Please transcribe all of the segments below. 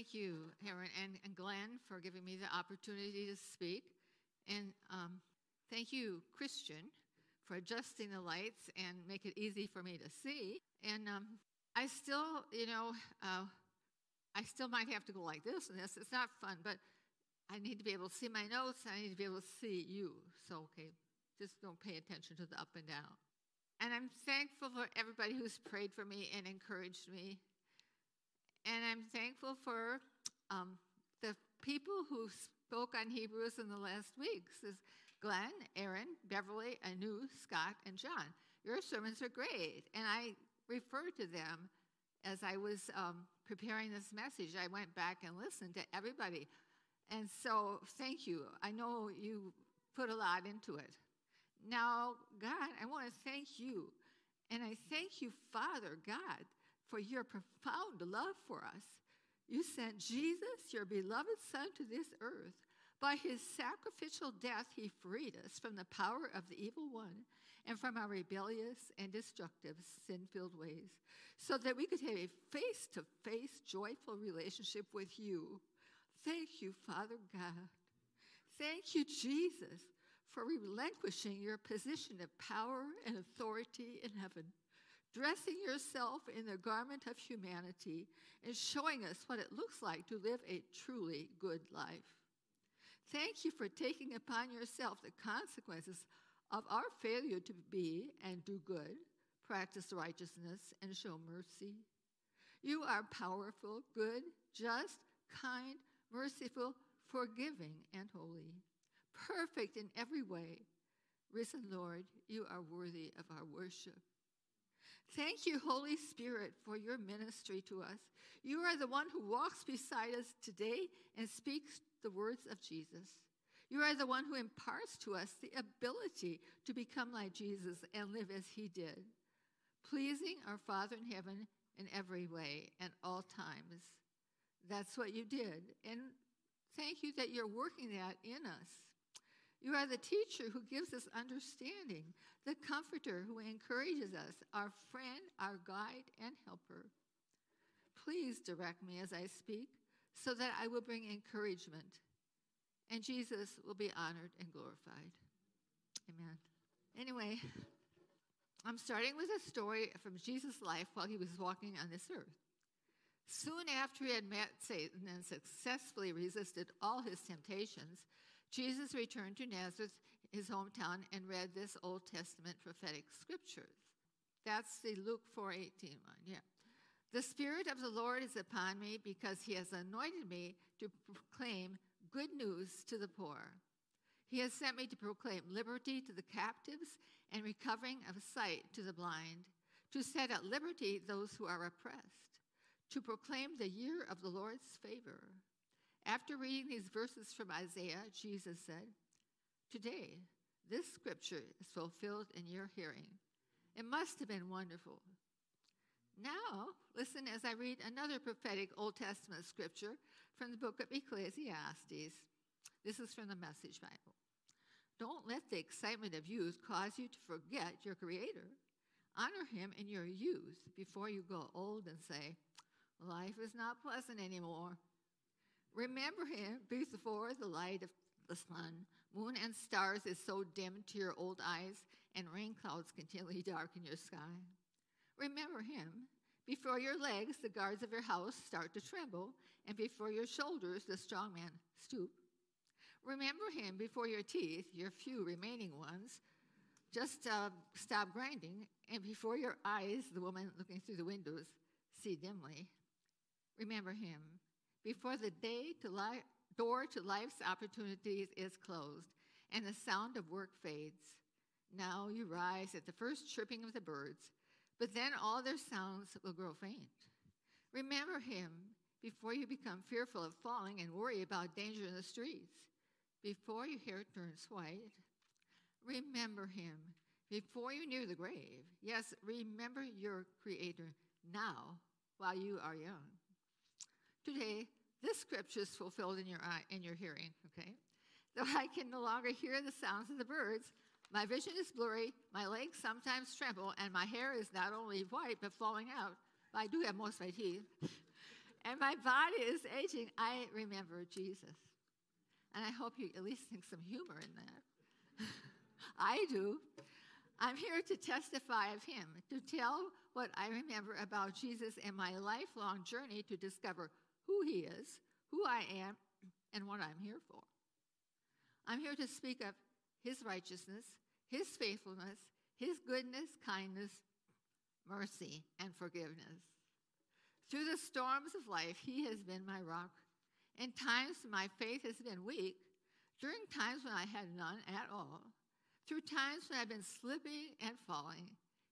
thank you, Aaron and, and Glenn, for giving me the opportunity to speak. And um, thank you, Christian, for adjusting the lights and make it easy for me to see. And um, I still, you know, uh, I still might have to go like this and this. It's not fun, but I need to be able to see my notes. I need to be able to see you. So, okay, just don't pay attention to the up and down. And I'm thankful for everybody who's prayed for me and encouraged me. And I'm thankful for um, the people who spoke on Hebrews in the last weeks. Is Glenn, Aaron, Beverly, Anu, Scott, and John. Your sermons are great. And I referred to them as I was um, preparing this message. I went back and listened to everybody. And so, thank you. I know you put a lot into it. Now, God, I want to thank you. And I thank you, Father God, for your profound love for us. You sent Jesus, your beloved Son, to this earth. By his sacrificial death, he freed us from the power of the evil one and from our rebellious and destructive, sin filled ways, so that we could have a face to face, joyful relationship with you. Thank you, Father God. Thank you, Jesus, for relinquishing your position of power and authority in heaven, dressing yourself in the garment of humanity, and showing us what it looks like to live a truly good life. Thank you for taking upon yourself the consequences of our failure to be and do good, practice righteousness, and show mercy. You are powerful, good, just, kind, merciful, forgiving, and holy perfect in every way. Risen Lord, you are worthy of our worship. Thank you, Holy Spirit, for your ministry to us. You are the one who walks beside us today and speaks the words of Jesus. You are the one who imparts to us the ability to become like Jesus and live as he did, pleasing our Father in heaven in every way and all times. That's what you did. And thank you that you're working that in us. You are the teacher who gives us understanding, the comforter who encourages us, our friend, our guide, and helper. Please direct me as I speak so that I will bring encouragement and Jesus will be honored and glorified. Amen. Anyway, I'm starting with a story from Jesus' life while he was walking on this earth. Soon after he had met Satan and successfully resisted all his temptations, Jesus returned to Nazareth, his hometown, and read this Old Testament prophetic scriptures. That's the Luke 4:18 one. Yeah. The Spirit of the Lord is upon me because he has anointed me to proclaim good news to the poor. He has sent me to proclaim liberty to the captives and recovering of sight to the blind, to set at liberty those who are oppressed, to proclaim the year of the Lord's favor. After reading these verses from Isaiah, Jesus said, Today, this scripture is fulfilled in your hearing. It must have been wonderful. Now, listen as I read another prophetic Old Testament scripture from the book of Ecclesiastes. This is from the Message Bible. Don't let the excitement of youth cause you to forget your Creator. Honor Him in your youth before you grow old and say, Life is not pleasant anymore. Remember him before the light of the sun, moon, and stars is so dim to your old eyes, and rain clouds continually darken your sky. Remember him before your legs, the guards of your house start to tremble, and before your shoulders, the strong man stoop. Remember him before your teeth, your few remaining ones, just uh, stop grinding, and before your eyes, the woman looking through the windows, see dimly. Remember him before the day to li- door to life's opportunities is closed and the sound of work fades. Now you rise at the first chirping of the birds, but then all their sounds will grow faint. Remember him before you become fearful of falling and worry about danger in the streets, before your hair turns white. Remember him before you near the grave. Yes, remember your Creator now while you are young. Today, this scripture is fulfilled in your eye, in your hearing, okay? Though I can no longer hear the sounds of the birds, my vision is blurry, my legs sometimes tremble, and my hair is not only white but falling out. I do have most of my teeth. and my body is aging, I remember Jesus. And I hope you at least think some humor in that. I do. I'm here to testify of him, to tell what I remember about Jesus and my lifelong journey to discover who he is, who I am, and what I'm here for. I'm here to speak of his righteousness, his faithfulness, his goodness, kindness, mercy, and forgiveness. Through the storms of life, he has been my rock. In times my faith has been weak, during times when I had none at all, through times when I've been slipping and falling,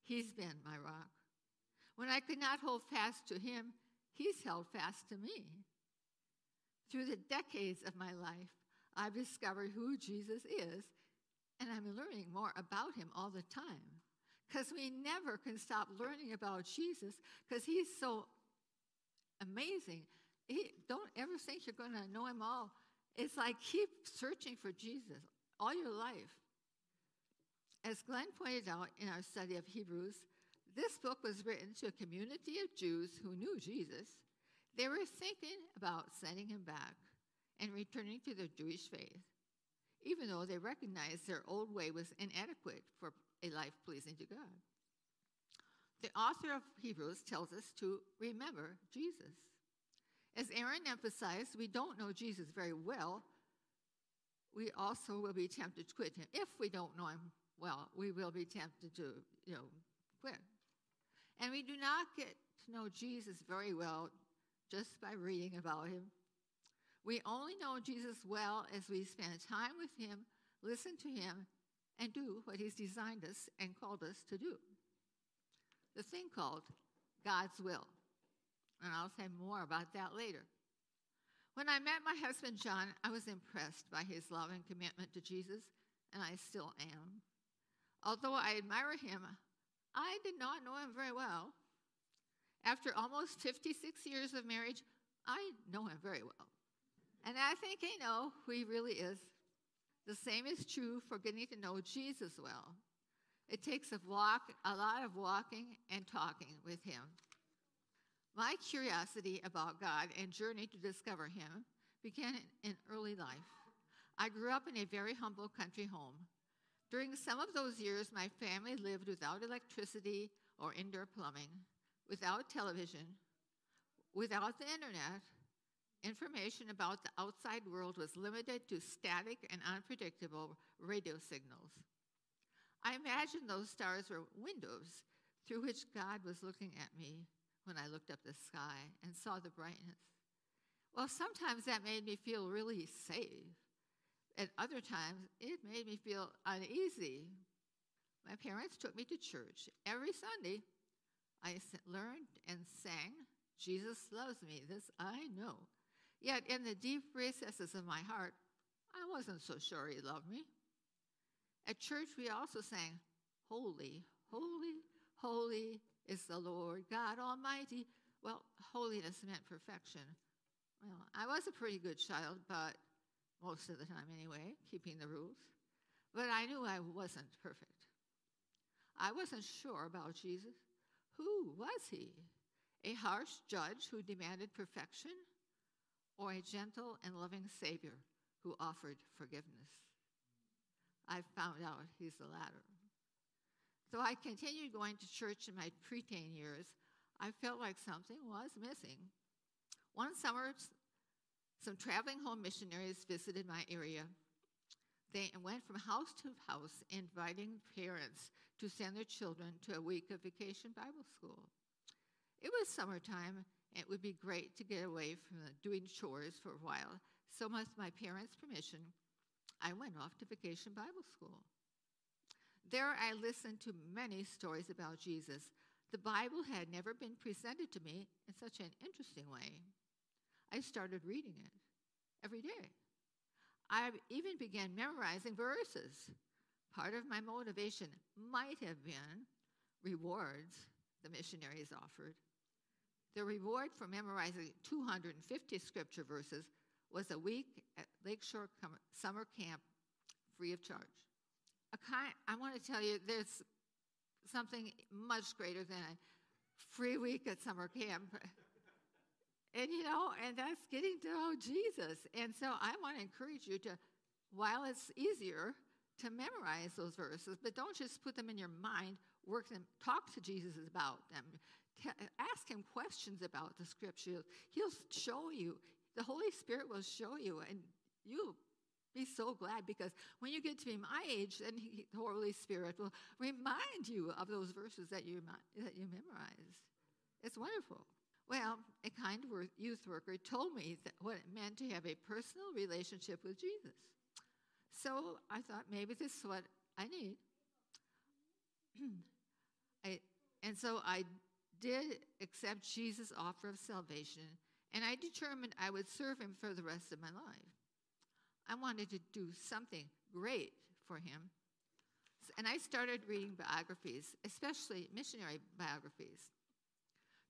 he's been my rock. When I could not hold fast to him, he's held fast to me. Through the decades of my life, I've discovered who Jesus is, and I'm learning more about him all the time. Because we never can stop learning about Jesus because he's so amazing. He, don't ever think you're going to know him all. It's like keep searching for Jesus all your life. As Glenn pointed out in our study of Hebrews, this book was written to a community of Jews who knew Jesus. They were thinking about sending him back and returning to their Jewish faith, even though they recognized their old way was inadequate for a life pleasing to God. The author of Hebrews tells us to remember Jesus. As Aaron emphasized, we don't know Jesus very well. We also will be tempted to quit him. If we don't know him well, we will be tempted to, you know, quit. And we do not get to know Jesus very well just by reading about him. We only know Jesus well as we spend time with him, listen to him, and do what he's designed us and called us to do. The thing called God's will. And I'll say more about that later. When I met my husband John, I was impressed by his love and commitment to Jesus, and I still am. Although I admire him, I did not know him very well. After almost 56 years of marriage, I know him very well. And I think I know who he really is. The same is true for getting to know Jesus well. It takes a, walk, a lot of walking and talking with him. My curiosity about God and journey to discover him began in early life. I grew up in a very humble country home. During some of those years, my family lived without electricity or indoor plumbing, without television, without the internet, Information about the outside world was limited to static and unpredictable radio signals. I imagined those stars were windows through which God was looking at me when I looked up the sky and saw the brightness. Well, sometimes that made me feel really safe. At other times, it made me feel uneasy. My parents took me to church every Sunday. I learned and sang, Jesus loves me. This I know. Yet in the deep recesses of my heart, I wasn't so sure he loved me. At church, we also sang, Holy, holy, holy is the Lord God Almighty. Well, holiness meant perfection. Well, I was a pretty good child, but most of the time anyway, keeping the rules. But I knew I wasn't perfect. I wasn't sure about Jesus. Who was he? A harsh judge who demanded perfection? or a gentle and loving Savior who offered forgiveness. I found out he's the latter. So I continued going to church in my preteen years. I felt like something was missing. One summer, some traveling home missionaries visited my area. They went from house to house inviting parents to send their children to a week of vacation Bible school. It was summertime, and it would be great to get away from doing chores for a while. So, with my parents' permission, I went off to vacation Bible school. There, I listened to many stories about Jesus. The Bible had never been presented to me in such an interesting way. I started reading it every day. I even began memorizing verses. Part of my motivation might have been rewards the missionaries offered. The reward for memorizing 250 scripture verses was a week at Lakeshore Summer Camp free of charge. Kind, I want to tell you, there's something much greater than a free week at summer camp. And you know, and that's getting to know Jesus. And so I want to encourage you to, while it's easier to memorize those verses, but don't just put them in your mind, work them, talk to Jesus about them. ask him questions about the scriptures. He'll show you. The Holy Spirit will show you, and you'll be so glad because when you get to be my age, then he, the Holy Spirit will remind you of those verses that you, that you memorized. It's wonderful. Well, a kind youth worker told me what it meant to have a personal relationship with Jesus. So I thought maybe this is what I need. I, and so I did accept Jesus' offer of salvation, and I determined I would serve him for the rest of my life. I wanted to do something great for him. And I started reading biographies, especially missionary biographies.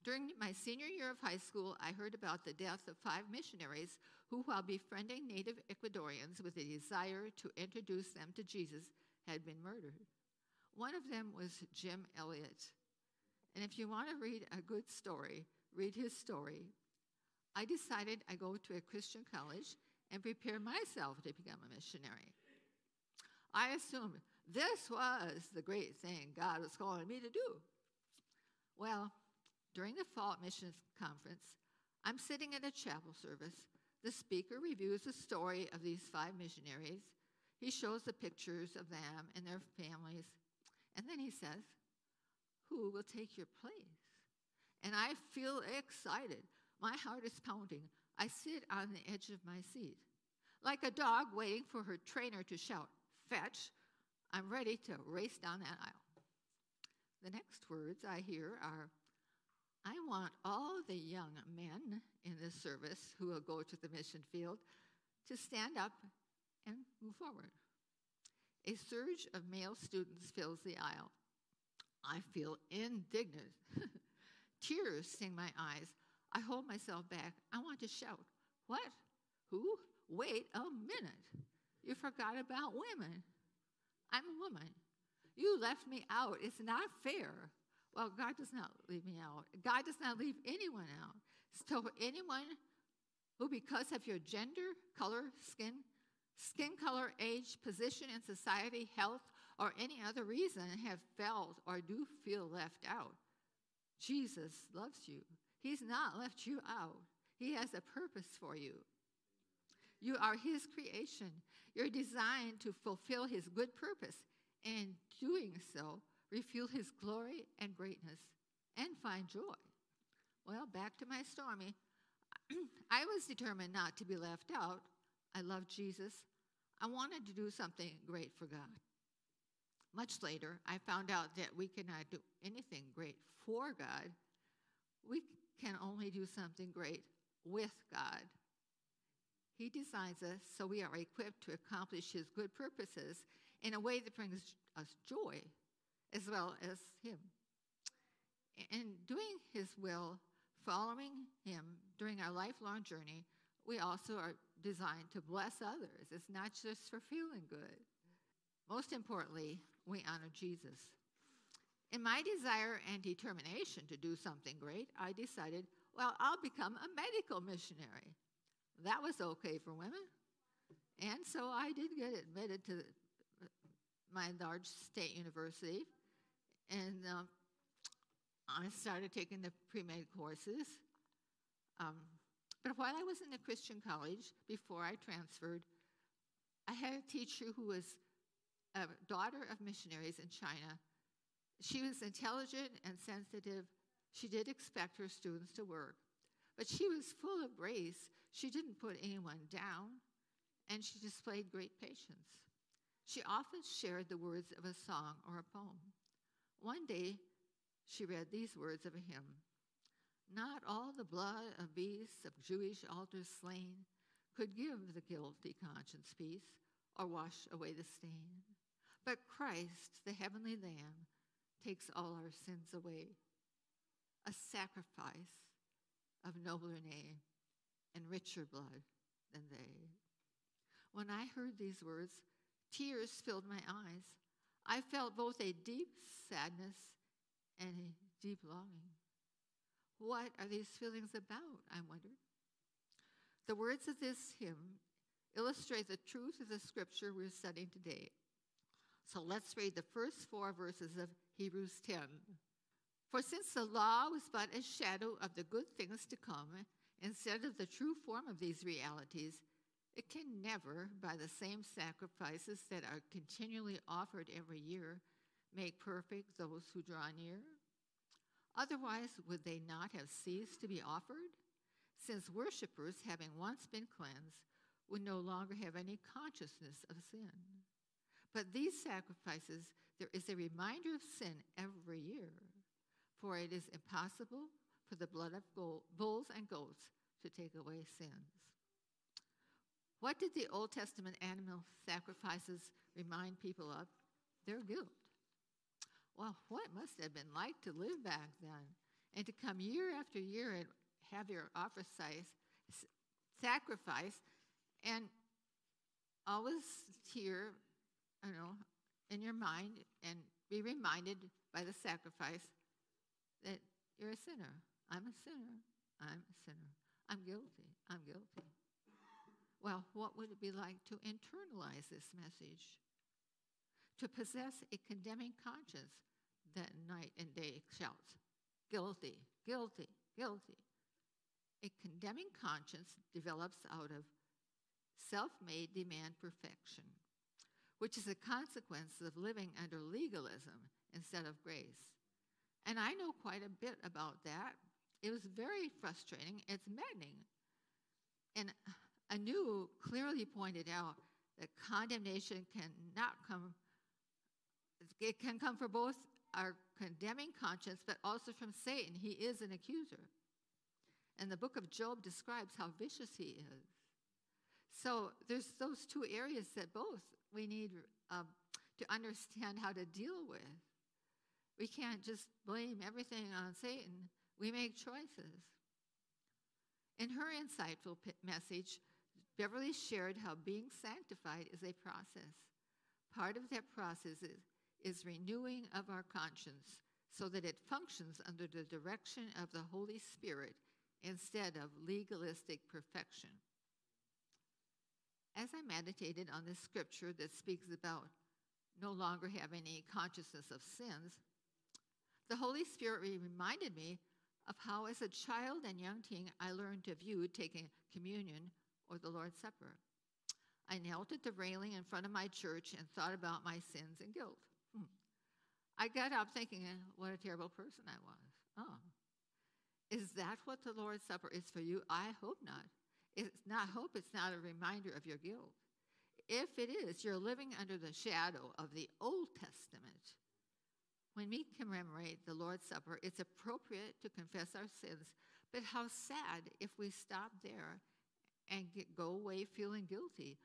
During my senior year of high school, I heard about the death of five missionaries who, while befriending native Ecuadorians with a desire to introduce them to Jesus, had been murdered. One of them was Jim Elliot. And if you want to read a good story, read his story. I decided I go to a Christian college and prepare myself to become a missionary. I assumed this was the great thing God was calling me to do. Well, during the fall missions conference, I'm sitting at a chapel service. The speaker reviews the story of these five missionaries. He shows the pictures of them and their families. And then he says, Who will take your place? And I feel excited. My heart is pounding. I sit on the edge of my seat. Like a dog waiting for her trainer to shout, Fetch, I'm ready to race down that aisle. The next words I hear are, I want all the young men in this service who will go to the mission field to stand up and move forward. A surge of male students fills the aisle. I feel indignant. Tears sting my eyes. I hold myself back. I want to shout, What? Who? Wait a minute. You forgot about women. I'm a woman. You left me out. It's not fair. Well, God does not leave me out. God does not leave anyone out. So, anyone who, because of your gender, color, skin, skin color, age, position in society, health, or any other reason have felt or do feel left out, Jesus loves you. He's not left you out. He has a purpose for you. You are His creation. You're designed to fulfill His good purpose. And doing so, reveal His glory and greatness and find joy. Well, back to my stormy. I was determined not to be left out. I loved Jesus. I wanted to do something great for God. Much later, I found out that we cannot do anything great for God. We can only do something great with God. He designs us so we are equipped to accomplish His good purposes in a way that brings us joy as well as Him. In doing His will, following Him during our lifelong journey, we also are designed to bless others. It's not just for feeling good. Most importantly, we honor Jesus. In my desire and determination to do something great, I decided, well, I'll become a medical missionary. That was okay for women. And so I did get admitted to my large state university. And um, I started taking the pre med courses. Um, but while I was in the Christian college, before I transferred, I had a teacher who was a daughter of missionaries in China. She was intelligent and sensitive. She did expect her students to work. But she was full of grace. She didn't put anyone down, and she displayed great patience. She often shared the words of a song or a poem. One day, she read these words of a hymn Not all the blood of beasts of Jewish altars slain could give the guilty conscience peace or wash away the stain. But Christ, the heavenly Lamb, takes all our sins away. A sacrifice of nobler name and richer blood than they. When I heard these words, tears filled my eyes. I felt both a deep sadness and a deep longing. What are these feelings about? I wondered. The words of this hymn illustrate the truth of the scripture we're studying today. So let's read the first four verses of Hebrews 10. For since the law was but a shadow of the good things to come, instead of the true form of these realities, it can never, by the same sacrifices that are continually offered every year, make perfect those who draw near. Otherwise, would they not have ceased to be offered? Since worshippers, having once been cleansed, would no longer have any consciousness of sin. But these sacrifices, there is a reminder of sin every year, for it is impossible for the blood of bulls and goats to take away sins. What did the Old Testament animal sacrifices remind people of? Their guilt. Well, what must it have been like to live back then and to come year after year and have your offer sacrifice and always hear, you know, in your mind and be reminded by the sacrifice that you're a sinner. I'm a sinner. I'm a sinner. I'm guilty. I'm guilty. Well, what would it be like to internalize this message? To possess a condemning conscience that night and day shouts, guilty, guilty, guilty. A condemning conscience develops out of self made demand perfection, which is a consequence of living under legalism instead of grace. And I know quite a bit about that. It was very frustrating. It's maddening. And Anu clearly pointed out that condemnation cannot come, it can come for both our condemning conscience, but also from Satan. He is an accuser. And the book of Job describes how vicious he is. So there's those two areas that both we need um, to understand how to deal with. We can't just blame everything on Satan. We make choices. In her insightful message, Beverly shared how being sanctified is a process. Part of that process is, is renewing of our conscience so that it functions under the direction of the Holy Spirit instead of legalistic perfection. As I meditated on this scripture that speaks about no longer having any consciousness of sins, the Holy Spirit reminded me of how, as a child and young teen, I learned to view taking communion or the Lord's Supper. I knelt at the railing in front of my church and thought about my sins and guilt. Hmm. I got up thinking, what a terrible person I was. Oh, is that what the Lord's Supper is for you? I hope not. It's not hope, it's not a reminder of your guilt. If it is, you're living under the shadow of the Old Testament. When we commemorate the Lord's Supper, it's appropriate to confess our sins, but how sad if we stop there and get, go away feeling guilty,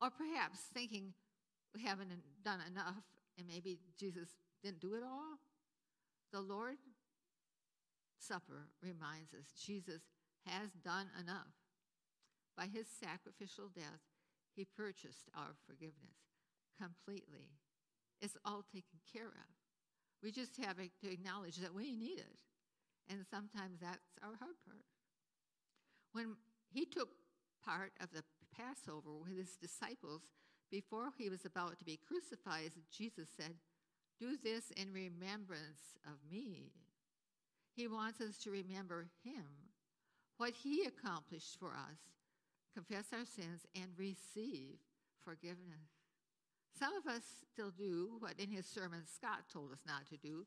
or perhaps thinking we haven't done enough and maybe Jesus didn't do it all. The Lord Supper reminds us Jesus has done enough. By his sacrificial death, he purchased our forgiveness completely. It's all taken care of. We just have to acknowledge that we need it. And sometimes that's our hard part. When he took part of the Passover with his disciples before he was about to be crucified, Jesus said, Do this in remembrance of me. He wants us to remember him, what he accomplished for us, confess our sins, and receive forgiveness. Some of us still do what in his sermon Scott told us not to do.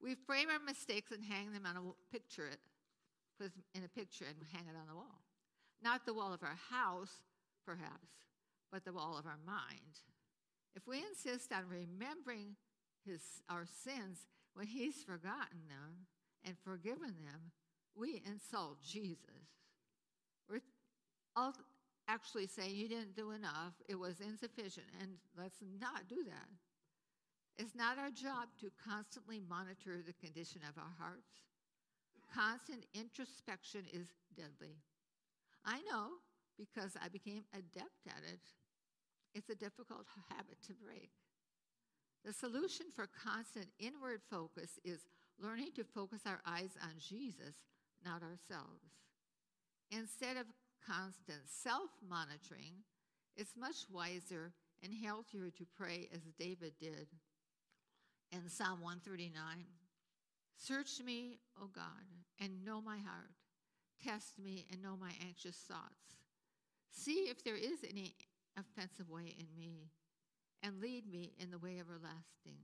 We frame our mistakes and hang them on a picture, in a picture and hang it on the wall. Not the wall of our house, perhaps, but the wall of our mind. If we insist on remembering his, our sins when he's forgotten them and forgiven them, we insult Jesus. We're actually saying you didn't do enough, it was insufficient, and let's not do that. It's not our job to constantly monitor the condition of our hearts. Constant introspection is deadly. I know because I became adept at it. It's a difficult habit to break. The solution for constant inward focus is learning to focus our eyes on Jesus, not ourselves. Instead of constant self monitoring, it's much wiser and healthier to pray as David did in Psalm 139 Search me, O God, and know my heart. Test me and know my anxious thoughts. See if there is any offensive way in me, and lead me in the way everlasting.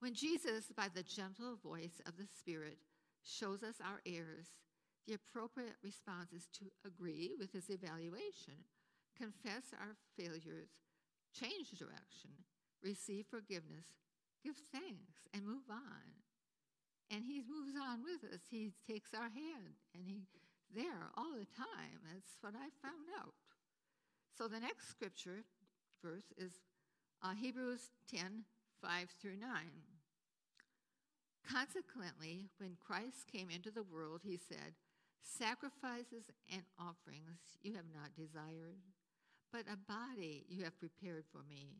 When Jesus, by the gentle voice of the Spirit, shows us our errors, the appropriate response is to agree with his evaluation, confess our failures, change direction, receive forgiveness, give thanks, and move on. And he moves on with us. He takes our hand and he's there all the time. That's what I found out. So the next scripture verse is uh, Hebrews 10 5 through 9. Consequently, when Christ came into the world, he said, Sacrifices and offerings you have not desired, but a body you have prepared for me.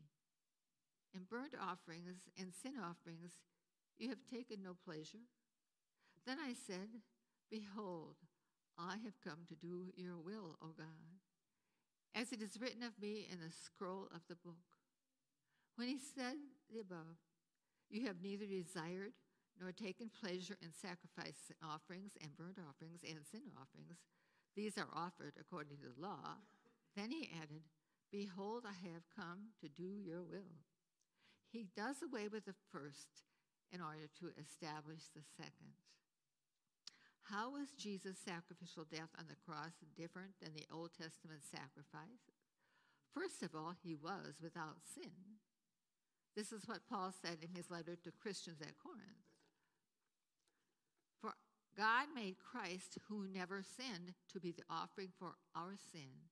And burnt offerings and sin offerings you have taken no pleasure. Then I said, Behold, I have come to do your will, O God, as it is written of me in the scroll of the book. When he said the above, you have neither desired nor taken pleasure in sacrifice offerings and burnt offerings and sin offerings. These are offered according to the law. Then he added, Behold, I have come to do your will. He does away with the first in order to establish the second. How was Jesus' sacrificial death on the cross different than the Old Testament sacrifice? First of all, he was without sin. This is what Paul said in his letter to Christians at Corinth. For God made Christ, who never sinned, to be the offering for our sin,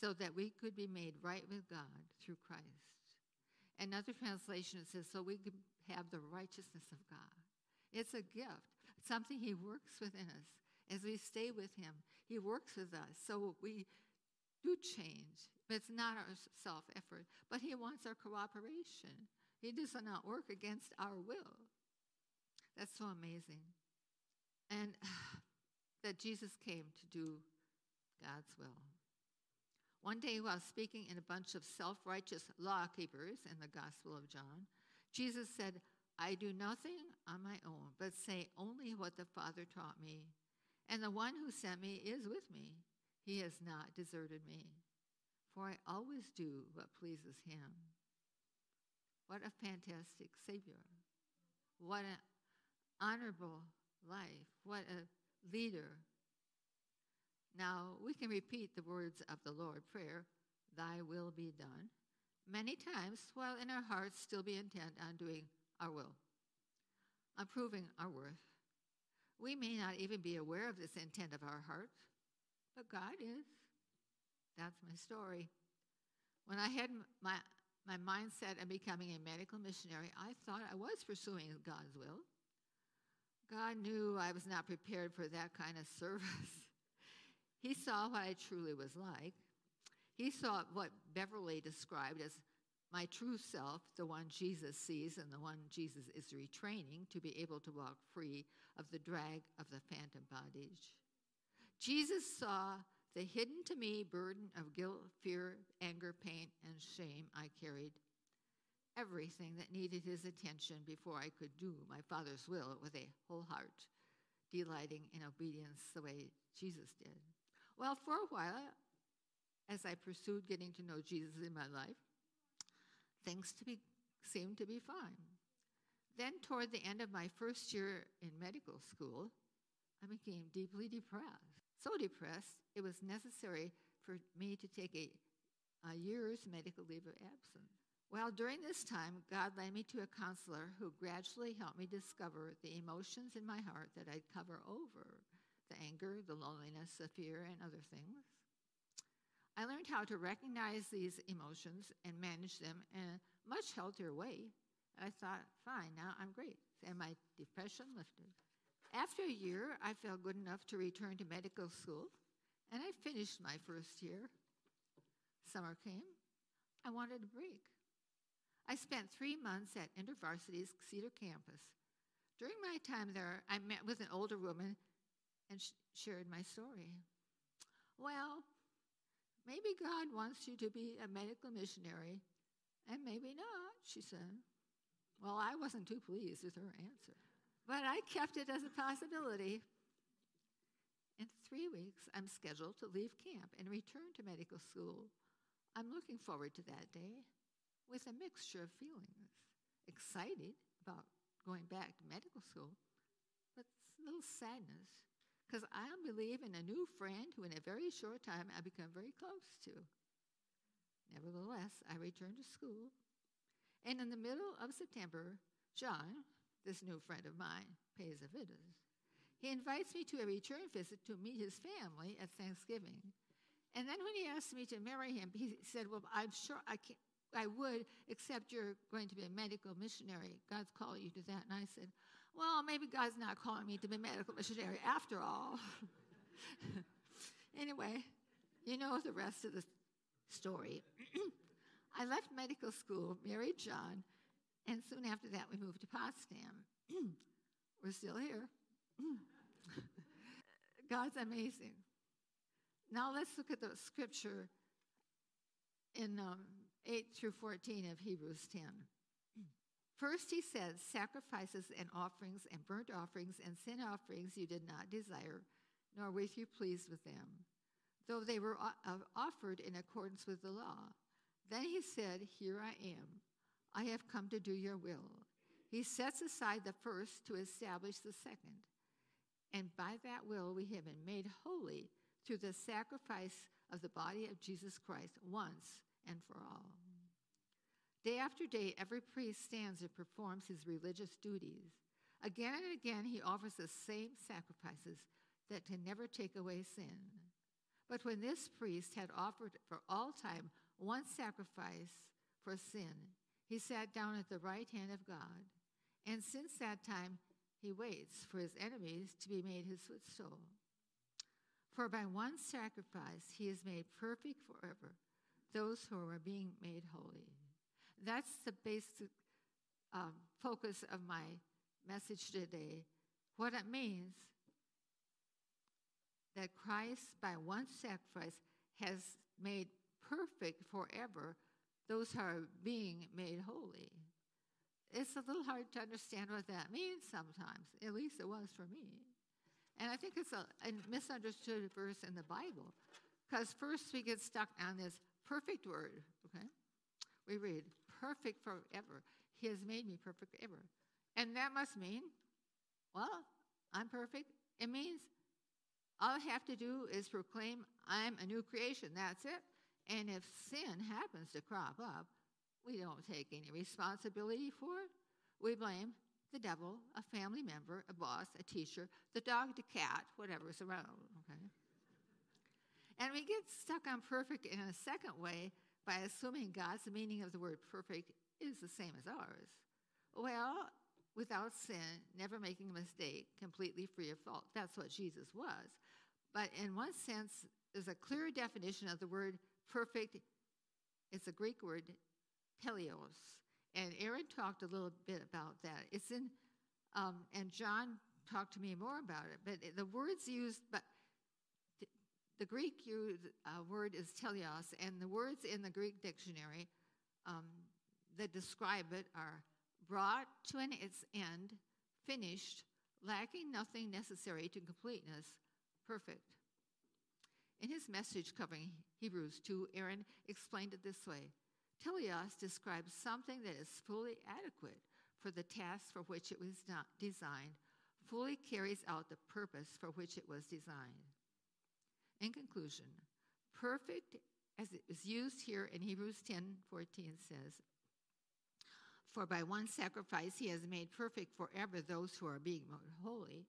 so that we could be made right with God through Christ. Another translation says, so we could have the righteousness of God. It's a gift, something He works within us. As we stay with Him, He works with us. So we do change. But it's not our self effort, but He wants our cooperation. He does not work against our will. That's so amazing and that Jesus came to do God's will. One day, while speaking in a bunch of self righteous law keepers in the Gospel of John, Jesus said, I do nothing on my own, but say only what the Father taught me. And the one who sent me is with me. He has not deserted me, for I always do what pleases him. What a fantastic Savior. What an honorable life. What a leader. Now, we can repeat the words of the Lord prayer, Thy will be done, many times while in our hearts still be intent on doing our will, on proving our worth. We may not even be aware of this intent of our heart, but God is. That's my story. When I had my, my mindset of becoming a medical missionary, I thought I was pursuing God's will. God knew I was not prepared for that kind of service. he saw what I truly was like. He saw what Beverly described as my true self, the one Jesus sees and the one Jesus is retraining to be able to walk free of the drag of the phantom bondage. Jesus saw the hidden to me burden of guilt, fear, anger, pain, and shame I carried everything that needed his attention before I could do my Father's will with a whole heart, delighting in obedience the way Jesus did. Well, for a while, as I pursued getting to know Jesus in my life, things to be, seemed to be fine. Then, toward the end of my first year in medical school, I became deeply depressed. So depressed, it was necessary for me to take a, a year's medical leave of absence. Well, during this time, God led me to a counselor who gradually helped me discover the emotions in my heart that I'd cover over the anger, the loneliness, the fear, and other things. I learned how to recognize these emotions and manage them in a much healthier way. I thought, fine, now I'm great. And my depression lifted. After a year, I felt good enough to return to medical school, and I finished my first year. Summer came. I wanted a break. I spent three months at InterVarsity's Cedar campus. During my time there, I met with an older woman and sh- shared my story. Well, maybe God wants you to be a medical missionary, and maybe not, she said. Well, I wasn't too pleased with her answer, but I kept it as a possibility. In three weeks, I'm scheduled to leave camp and return to medical school. I'm looking forward to that day with a mixture of feelings excited about going back to medical school, but a little sadness because I believe in a new friend who, in a very short time, I become very close to. Nevertheless, I return to school, and in the middle of September, John, this new friend of mine, pays a visit. He invites me to a return visit to meet his family at Thanksgiving. And then when he asked me to marry him, he said, Well, I'm sure I I would, except you're going to be a medical missionary. God's called you to that. And I said, Well, maybe God's not calling me to be medical missionary after all. anyway, you know the rest of the story. I left medical school, married John, and soon after that, we moved to Potsdam. We're still here. God's amazing. Now let's look at the scripture in um, 8 through 14 of Hebrews 10. First, he says, Sacrifices and offerings and burnt offerings and sin offerings you did not desire, nor were you pleased with them, though they were uh, offered in accordance with the law. Then he said, Here I am. I have come to do your will. He sets aside the first to establish the second. And by that will, we have been made holy through the sacrifice of the body of Jesus Christ once and for all. Day after day, every priest stands and performs his religious duties. Again and again, he offers the same sacrifices that can never take away sin. But when this priest had offered for all time one sacrifice for sin, he sat down at the right hand of God. And since that time, he waits for his enemies to be made his footstool. For by one sacrifice, he has made perfect forever those who are being made holy. That's the basic um, focus of my message today. What it means that Christ, by one sacrifice, has made perfect forever those who are being made holy. It's a little hard to understand what that means sometimes. At least it was for me. And I think it's a, a misunderstood verse in the Bible. Because first we get stuck on this perfect word, okay? We read, perfect forever. He has made me perfect forever. And that must mean, well, I'm perfect. It means all I have to do is proclaim I'm a new creation. That's it. And if sin happens to crop up, we don't take any responsibility for it. We blame the devil, a family member, a boss, a teacher, the dog, the cat, whatever's around, okay? And we get stuck on perfect in a second way by assuming God's meaning of the word perfect is the same as ours. Well, without sin, never making a mistake, completely free of fault. That's what Jesus was. But in one sense, there's a clear definition of the word perfect. It's a Greek word, teleos. And Aaron talked a little bit about that. It's in, um, and John talked to me more about it. But the words used, but the Greek uh, word is teleos, and the words in the Greek dictionary um, that describe it are brought to an its end, finished, lacking nothing necessary to completeness, perfect. In his message covering Hebrews 2, Aaron explained it this way Teleos describes something that is fully adequate for the task for which it was designed, fully carries out the purpose for which it was designed. In conclusion, perfect as it is used here in Hebrews 10 14 says, For by one sacrifice he has made perfect forever those who are being made holy,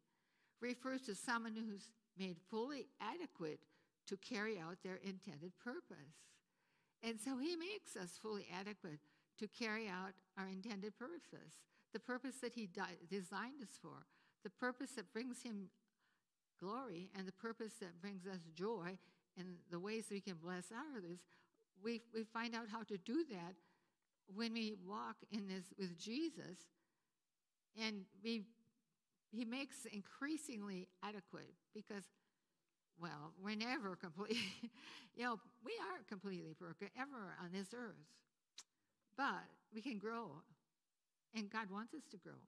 refers to someone who's made fully adequate to carry out their intended purpose. And so he makes us fully adequate to carry out our intended purpose, the purpose that he designed us for, the purpose that brings him glory and the purpose that brings us joy and the ways we can bless others, we, we find out how to do that when we walk in this with Jesus and we he makes increasingly adequate because, well, we're never completely, you know, we aren't completely perfect ever on this earth, but we can grow, and God wants us to grow.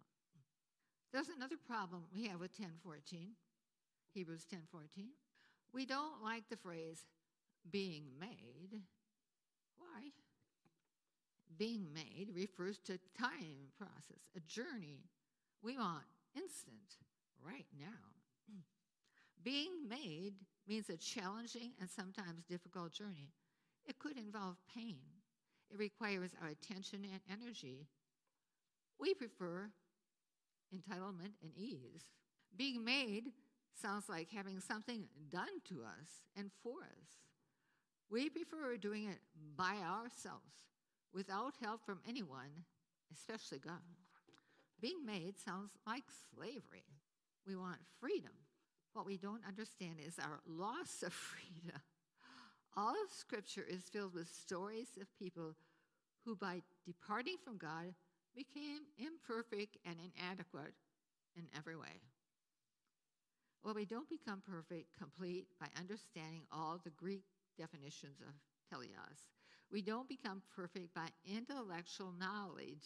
There's another problem we have with 1014, Hebrews 1014. We don't like the phrase being made. Why? Being made refers to time process, a journey. We want instant, right now. Being made means a challenging and sometimes difficult journey. It could involve pain. It requires our attention and energy. We prefer entitlement and ease. Being made sounds like having something done to us and for us. We prefer doing it by ourselves without help from anyone, especially God. Being made sounds like slavery. We want freedom. What we don't understand is our loss of freedom. All of Scripture is filled with stories of people who, by departing from God, became imperfect and inadequate in every way. Well, we don't become perfect, complete by understanding all the Greek definitions of teleos. We don't become perfect by intellectual knowledge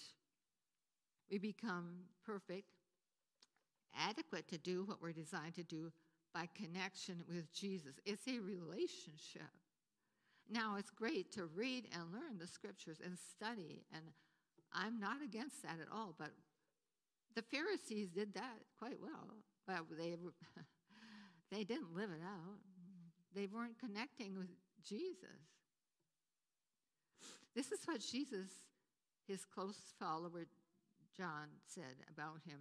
we become perfect, adequate to do what we're designed to do by connection with Jesus. It's a relationship. Now, it's great to read and learn the scriptures and study, and I'm not against that at all, but the Pharisees did that quite well, but they, they didn't live it out. They weren't connecting with Jesus. This is what Jesus, his close follower, John said about him.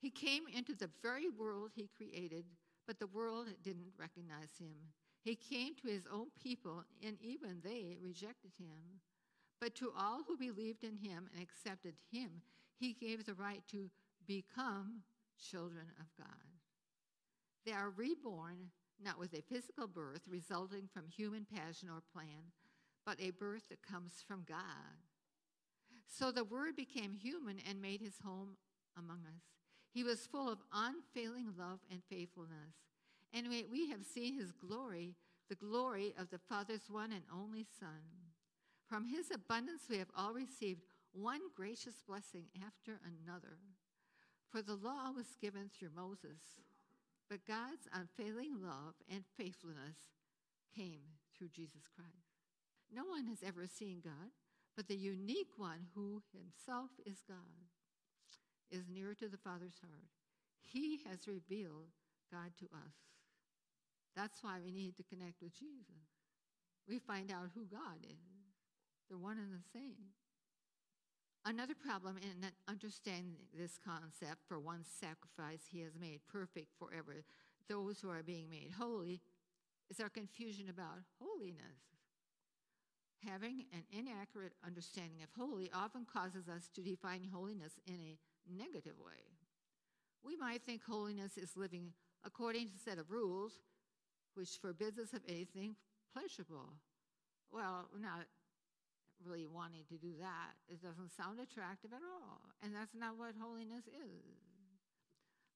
He came into the very world he created, but the world didn't recognize him. He came to his own people, and even they rejected him. But to all who believed in him and accepted him, he gave the right to become children of God. They are reborn not with a physical birth resulting from human passion or plan, but a birth that comes from God. So the Word became human and made his home among us. He was full of unfailing love and faithfulness. And we, have seen his glory, the glory of the Father's one and only Son. From his abundance we have all received one gracious blessing after another. For the law was given through Moses, but God's unfailing love and faithfulness came through Jesus Christ. No one has ever seen God, but the unique one who himself is God is near to the Father's heart. He has revealed God to us. That's why we need to connect with Jesus. We find out who God is. They're one and the same. Another problem in understanding this concept for one sacrifice he has made perfect forever, those who are being made holy, is our confusion about holiness. Having an inaccurate understanding of holy often causes us to define holiness in a negative way. We might think holiness is living according to a set of rules which forbids us of anything pleasurable. Well, not really wanting to do that. It doesn't sound attractive at all. And that's not what holiness is.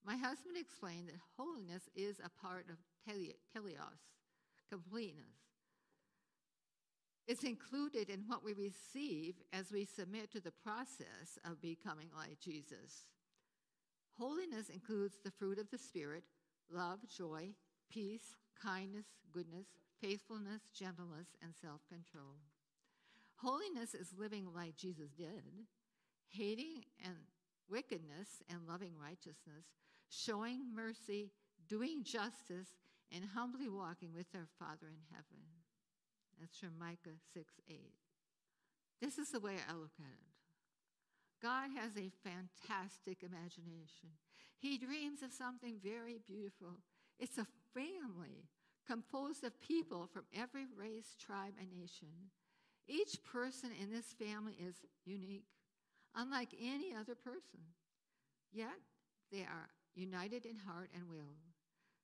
My husband explained that holiness is a part of teleos, completeness. It's included in what we receive as we submit to the process of becoming like Jesus. Holiness includes the fruit of the Spirit love, joy, peace, kindness, goodness, faithfulness, gentleness, and self control. Holiness is living like Jesus did, hating and wickedness and loving righteousness, showing mercy, doing justice, and humbly walking with our Father in heaven. That's from Micah 6 8. This is the way I look at it. God has a fantastic imagination. He dreams of something very beautiful. It's a family composed of people from every race, tribe, and nation. Each person in this family is unique, unlike any other person. Yet they are united in heart and will,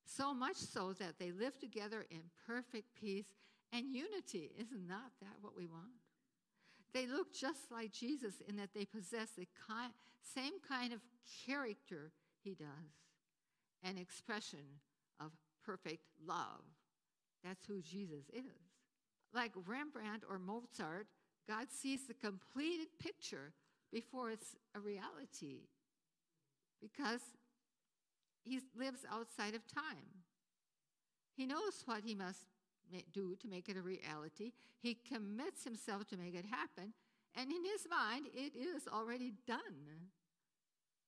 so much so that they live together in perfect peace and unity. Isn't that what we want? They look just like Jesus in that they possess the same kind of character he does, an expression of perfect love. That's who Jesus is. Like Rembrandt or Mozart, God sees the completed picture before it's a reality because he lives outside of time. He knows what he must do to make it a reality. He commits himself to make it happen, and in his mind, it is already done.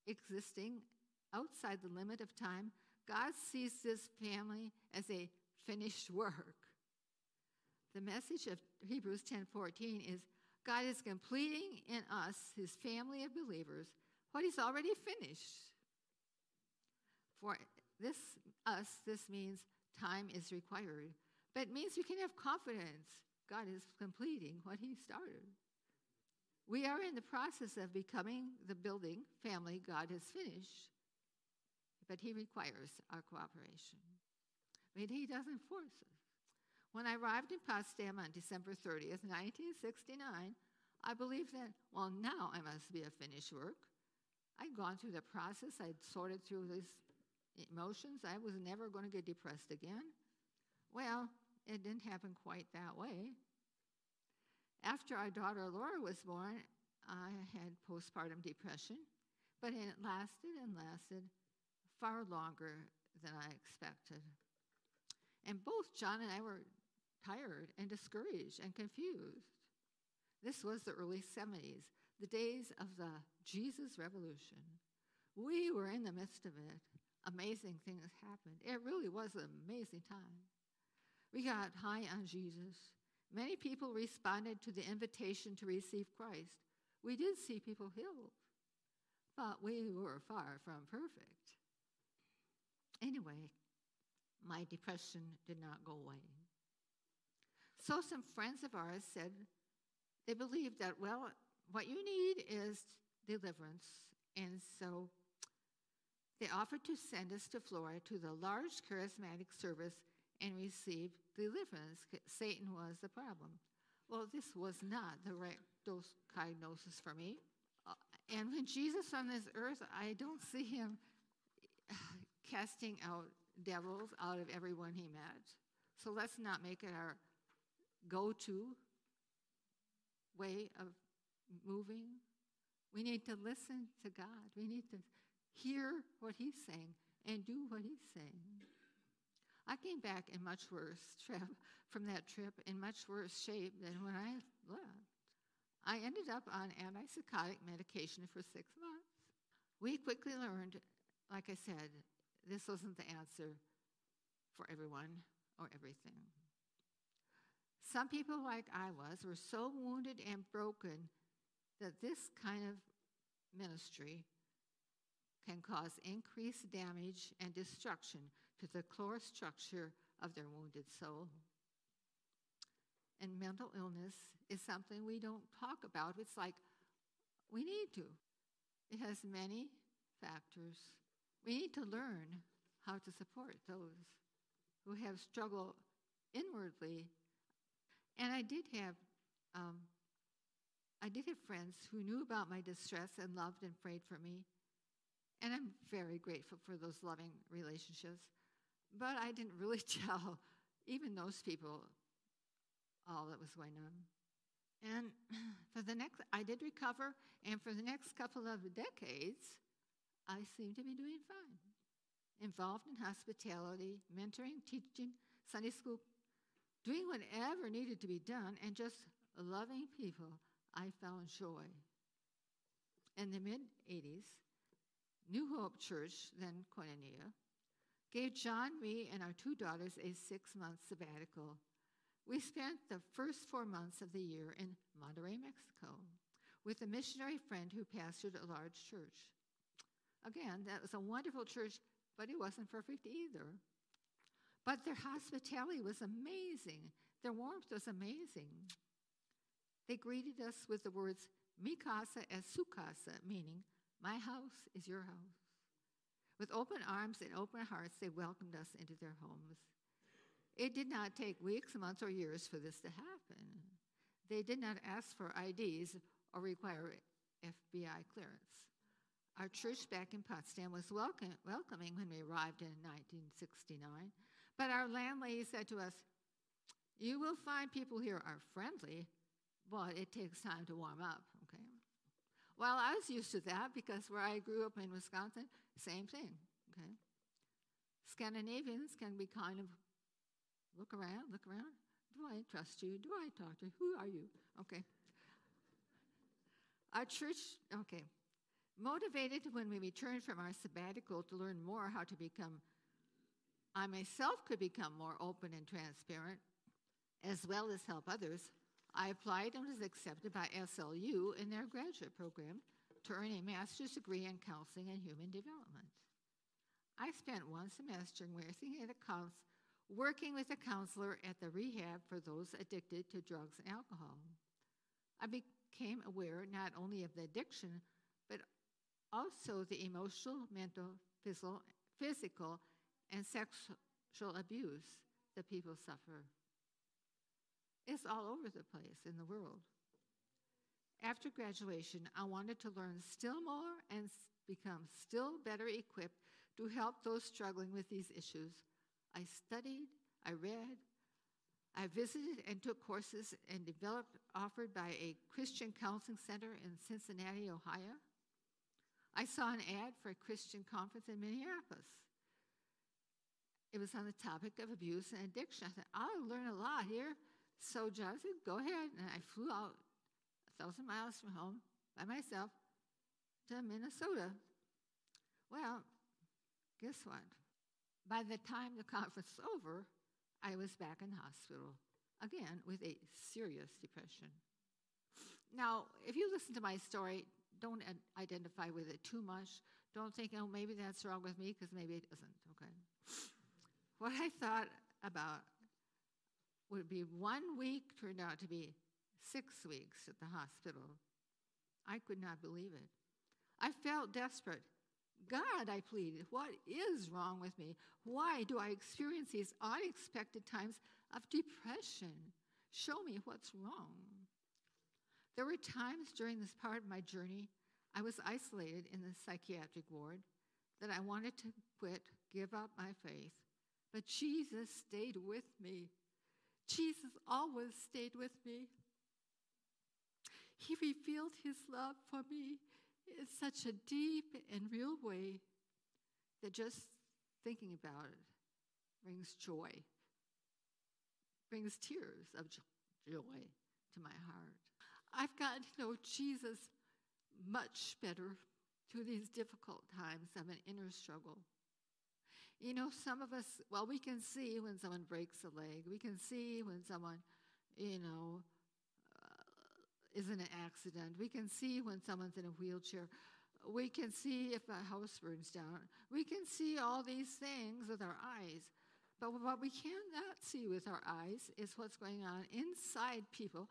Existing outside the limit of time, God sees this family as a finished work. The message of Hebrews 10:14 is God is completing in us, his family of believers, what he's already finished. For this us, this means time is required, but it means we can have confidence God is completing what he started. We are in the process of becoming the building family God has finished, but He requires our cooperation. But He doesn't force us. When I arrived in Potsdam on December 30th, 1969, I believed that, well, now I must be a finished work. I'd gone through the process, I'd sorted through these emotions, I was never going to get depressed again. Well, it didn't happen quite that way. After our daughter Laura was born, I had postpartum depression, but it lasted and lasted far longer than I expected. And both John and I were tired and discouraged and confused. This was the early 70s, the days of the Jesus Revolution. We were in the midst of it. Amazing things happened. It really was an amazing time. We got high on Jesus. Many people responded to the invitation to receive Christ. We did see people healed, but we were far from perfect. Anyway, my depression did not go away. So, some friends of ours said they believed that, well, what you need is deliverance. And so they offered to send us to Florida to the large charismatic service and receive deliverance. Satan was the problem. Well, this was not the right diagnosis for me. Uh, and when Jesus on this earth, I don't see him casting out devils out of everyone he met. So let's not make it our go to way of moving. We need to listen to God. We need to hear what he's saying and do what he's saying. I came back in much worse trip from that trip in much worse shape than when I left. I ended up on antipsychotic medication for six months. We quickly learned, like I said, this wasn't the answer for everyone or everything. Some people, like I was, were so wounded and broken that this kind of ministry can cause increased damage and destruction to the core structure of their wounded soul. And mental illness is something we don't talk about. It's like we need to. It has many factors. We need to learn how to support those who have struggled inwardly. And I did have, um, I did have friends who knew about my distress and loved and prayed for me. And I'm very grateful for those loving relationships. But I didn't really tell even those people all that was going on. And for the next, I did recover, and for the next couple of decades, I seemed to be doing fine. Involved in hospitality, mentoring, teaching, Sunday school, doing whatever needed to be done, and just loving people, I found joy. In the mid 80s, New Hope Church, then Koinonia, gave John, me, and our two daughters a six month sabbatical. We spent the first four months of the year in Monterrey, Mexico, with a missionary friend who pastored a large church. Again, that was a wonderful church, but it wasn't perfect either. But their hospitality was amazing, their warmth was amazing. They greeted us with the words, Mi casa es su casa, meaning, my house is your house. With open arms and open hearts, they welcomed us into their homes. It did not take weeks, months, or years for this to happen. They did not ask for IDs or require FBI clearance. Our church back in Potsdam was welcome, welcoming when we arrived in 1969, but our landlady said to us, You will find people here are friendly, but it takes time to warm up, okay? Well, I was used to that because where I grew up in Wisconsin, same thing, okay? Scandinavians can be kind of look around, look around. Do I trust you? Do I talk to you? Who are you? Okay. Our church, okay, motivated when we returned from our sabbatical to learn more how to become, I myself could become more open and transparent, as well as help others. I applied and was accepted by SLU in their graduate program to earn a master's degree in counseling and human development. I spent one semester working at a working with a counselor at the rehab for those addicted to drugs and alcohol. I became aware not only of the addiction, but also the emotional, mental, physical and sexual abuse that people suffer. It's all over the place in the world. After graduation, I wanted to learn still more and become still better equipped to help those struggling with these issues I studied, I read, I visited and took courses and developed offered by a Christian counseling center in Cincinnati, Ohio. I saw an ad for a Christian conference in Minneapolis. It was on the topic of abuse and addiction. I thought, I'll learn a lot here. So John said, go ahead. And I flew out a thousand miles from home by myself to Minnesota. Well, guess what? By the time the conference was over, I was back in the hospital again with a serious depression. Now, if you listen to my story, don't identify with it too much. Don't think, oh, maybe that's wrong with me, because maybe it isn't, okay? What I thought about would be one week turned out to be six weeks at the hospital. I could not believe it. I felt desperate. God, I pleaded, what is wrong with me? Why do I experience these unexpected times of depression? Show me what's wrong. There were times during this part of my journey I was isolated in the psychiatric ward that I wanted to quit, give up my faith. But Jesus stayed with me. Jesus always stayed with me. He revealed his love for me in such a deep and real way that just thinking about it brings joy, brings tears of joy to my heart. I've gotten to know Jesus much better through these difficult times of an inner struggle. You know, some of us, well, we can see when someone breaks a leg, we can see when someone, you know, uh, is in an accident. We can see when someone's in a wheelchair. We can see if a house burns down. We can see all these things with our eyes. But what we cannot see with our eyes is what's going on inside people.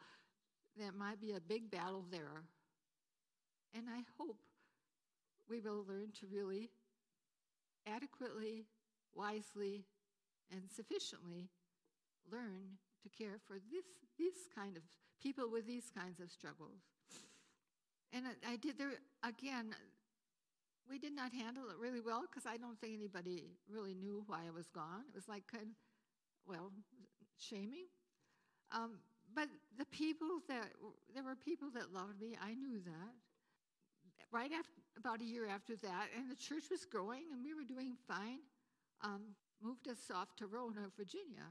There might be a big battle there. And I hope we will learn to really adequately, wisely, and sufficiently learn to care for this, this kind of people with these kinds of struggles. And I, I did there again. We did not handle it really well because I don't think anybody really knew why I was gone. It was like kind of, well, shaming. Um, but the people that there were people that loved me. I knew that. Right after about a year after that, and the church was growing, and we were doing fine. Um, moved us off to Roanoke, Virginia,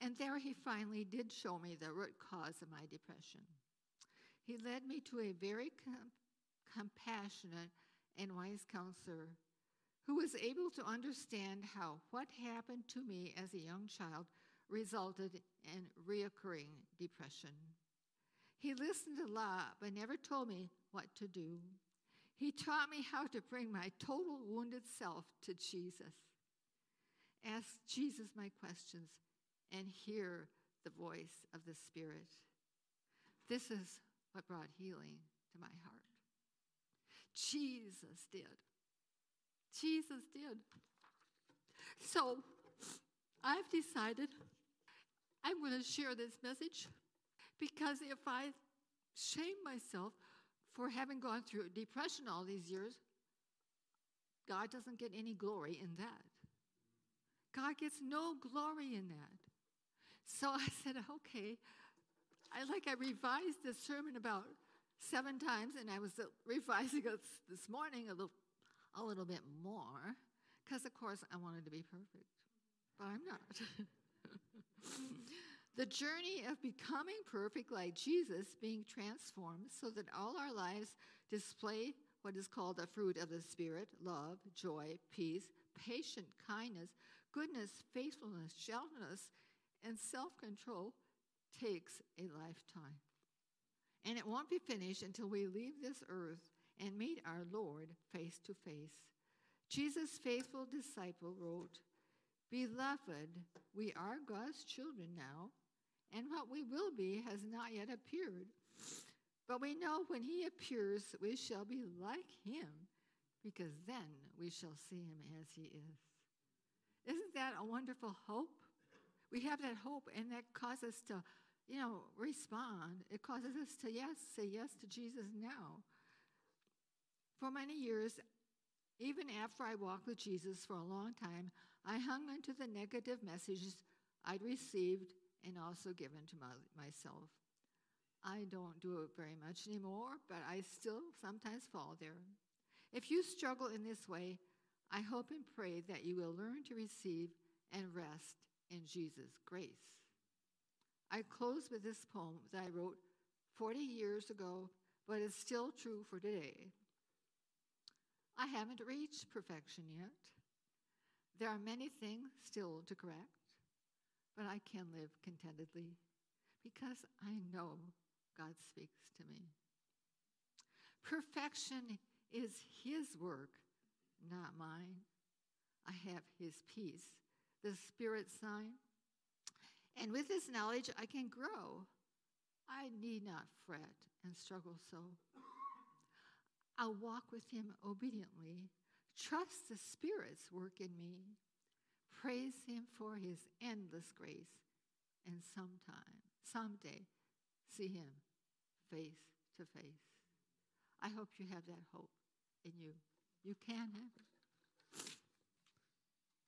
and there he finally did show me the root cause of my depression. He led me to a very com- compassionate and wise counselor who was able to understand how what happened to me as a young child resulted in reoccurring depression. He listened a lot, but never told me what to do. He taught me how to bring my total wounded self to Jesus. Ask Jesus my questions and hear the voice of the Spirit. This is what brought healing to my heart. Jesus did. Jesus did. So I've decided I'm going to share this message because if I shame myself for having gone through depression all these years, God doesn't get any glory in that. God gets no glory in that. So I said, okay. I like I revised the sermon about seven times, and I was revising it this morning a little, a little bit more, because of course I wanted to be perfect, but I'm not. the journey of becoming perfect like Jesus, being transformed so that all our lives display what is called the fruit of the Spirit love, joy, peace, patient kindness, goodness, faithfulness, gentleness, and self control takes a lifetime. And it won't be finished until we leave this earth and meet our Lord face to face. Jesus' faithful disciple wrote, Beloved, we are God's children now, and what we will be has not yet appeared. But we know when he appears, we shall be like him, because then we shall see him as he is. Isn't that a wonderful hope? We have that hope, and that causes us to, you know, respond. It causes us to, yes, say yes to Jesus now. For many years, even after I walked with Jesus for a long time, I hung onto the negative messages I'd received and also given to my, myself. I don't do it very much anymore, but I still sometimes fall there. If you struggle in this way, I hope and pray that you will learn to receive and rest in Jesus' grace. I close with this poem that I wrote 40 years ago, but it's still true for today. I haven't reached perfection yet. There are many things still to correct, but I can live contentedly because I know God speaks to me. Perfection is His work, not mine. I have His peace, the Spirit sign. And with this knowledge, I can grow. I need not fret and struggle so. I'll walk with Him obediently, trust the Spirit's work in me, praise Him for His endless grace, and sometime, someday, see Him face to face. I hope you have that hope in you. You can have it.